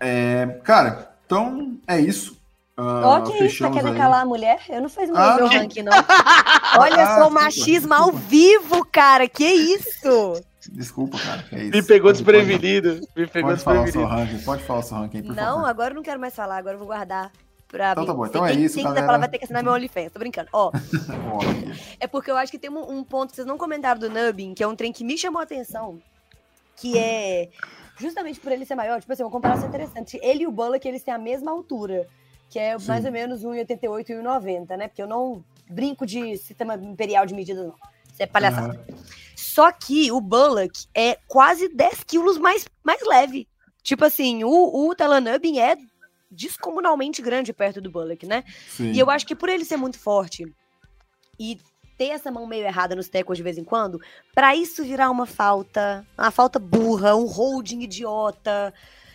É, cara, então é isso. Ah, Ó, que isso, tá querendo aí. calar a mulher? Eu não fiz meu, Ah, meu que- ranking, não. Olha Ah, só o desculpa, machismo ao desculpa. vivo, cara. Que isso? Desculpa, cara. é isso. Me pegou Pode- desprevenido, me Pode, pegou pode falar o seu desprevenido. ranking, pode falar o seu ranking, por não, favor. agora eu não quero mais falar. Agora eu vou guardar pra Então mim. tá bom, então é isso, Quem galera. falar vai ter que assinar meu OnlyFans. Tô brincando. Ó, é porque eu acho que tem um, um ponto que vocês não comentaram do Nubbin, que é um trem que me chamou a atenção, que é justamente por ele ser maior, tipo assim, uma comparação interessante. Ele e o Bullock, eles têm a mesma altura, que é mais Sim. ou menos 1,88 e 1,90, né? Porque eu não brinco de sistema imperial de medidas, não. Isso é palhaçada. Aham. Só que o Bullock é quase 10 quilos mais, mais leve. Tipo assim, o, o Talanubbin é descomunalmente grande perto do Bullock, né? Sim. E eu acho que por ele ser muito forte e ter essa mão meio errada nos tecos de vez em quando, pra isso virar uma falta, uma falta burra, um holding idiota,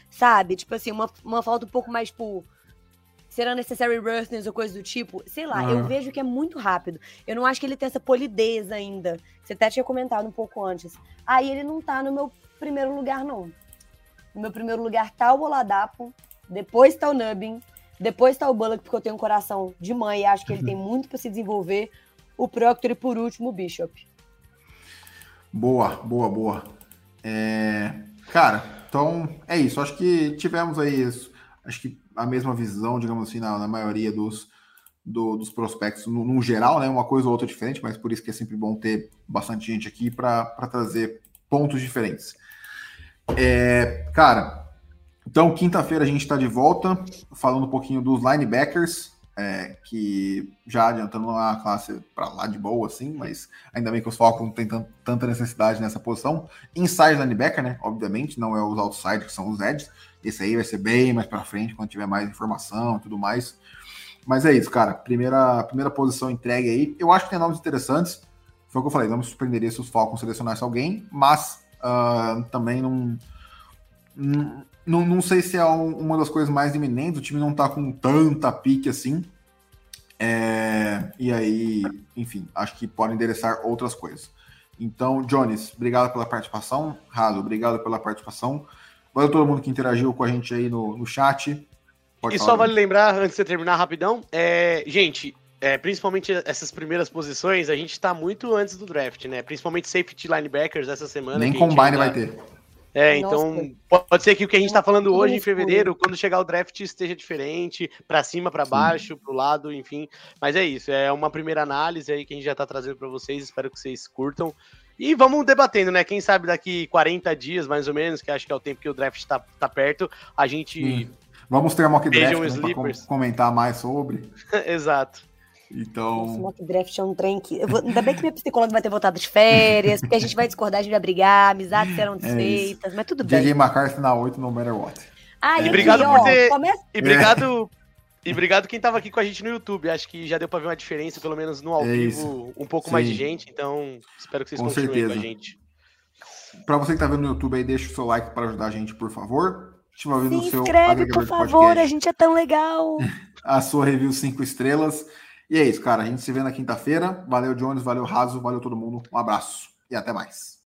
sabe? Tipo assim, uma, uma falta um pouco mais, tipo, ser unnecessary roughness ou coisa do tipo. Sei lá, eu Aham. vejo que é muito rápido. Eu não acho que ele tem essa polidez ainda. Você até tinha comentado um pouco antes. Aí ele não tá no meu primeiro lugar, não. No meu primeiro lugar tá o Oladapo, depois tá o Nubbin, depois tá o Bullock, porque eu tenho um coração de mãe e acho que ele tem muito pra se desenvolver. O Proctor e por último o Bishop. Boa, boa, boa. É, Cara, então é isso. Acho que tivemos aí isso. Acho que a mesma visão, digamos assim, na, na maioria dos, do- dos prospectos, no, no geral, né? Uma coisa ou outra diferente, mas por isso que é sempre bom ter bastante gente aqui para trazer pontos diferentes. É, cara, então quinta-feira a gente está de volta falando um pouquinho dos linebackers é, que já adiantando uma classe para lá de boa, assim, mas ainda bem que os Falcons não tanta necessidade nessa posição. Inside linebacker, né? Obviamente, não é os outside que são os edges. Esse aí vai ser bem mais para frente, quando tiver mais informação e tudo mais. Mas é isso, cara. Primeira, primeira posição entregue aí. Eu acho que tem nomes interessantes. Foi o que eu falei, não me surpreenderia se os Falcons selecionassem alguém, mas uh, também não, não não, sei se é uma das coisas mais iminentes, o time não tá com tanta pique assim. É, e aí, enfim, acho que pode endereçar outras coisas. Então, Jones, obrigado pela participação. Raso, obrigado pela participação. Valeu todo mundo que interagiu com a gente aí no, no chat. Pode e só vale lembrar, antes de você terminar rapidão, é, gente, é, principalmente essas primeiras posições, a gente tá muito antes do draft, né? Principalmente safety linebackers essa semana. Nem combine ainda... vai ter. É, então pode ser que o que a gente está falando hoje, em fevereiro, quando chegar o draft, esteja diferente, para cima, para baixo, para o lado, enfim. Mas é isso, é uma primeira análise aí que a gente já está trazendo para vocês, espero que vocês curtam. E vamos debatendo, né? Quem sabe daqui 40 dias, mais ou menos, que acho que é o tempo que o draft está tá perto, a gente. Vamos ter uma mock draft um né, para comentar mais sobre. Exato. Então. Nossa, mock draft é um trem que. Vou... Ainda bem que minha psicóloga vai ter voltado de férias, porque a gente vai discordar, a gente vai brigar, amizades serão é desfeitas, é mas tudo bem. JJ McCarthy na 8, no matter what. Ah, e, obrigado por ter. Começa... E obrigado. E obrigado quem estava aqui com a gente no YouTube. Acho que já deu para ver uma diferença, pelo menos no ao é vivo, um pouco Sim. mais de gente. Então, espero que vocês com continuem certeza. com a gente. Para você que está vendo no YouTube aí, deixa o seu like para ajudar a gente, por favor. Se inscreve, por favor, a gente é tão legal. a sua review 5 estrelas. E é isso, cara. A gente se vê na quinta-feira. Valeu, Jones. Valeu, Raso. Valeu todo mundo. Um abraço e até mais.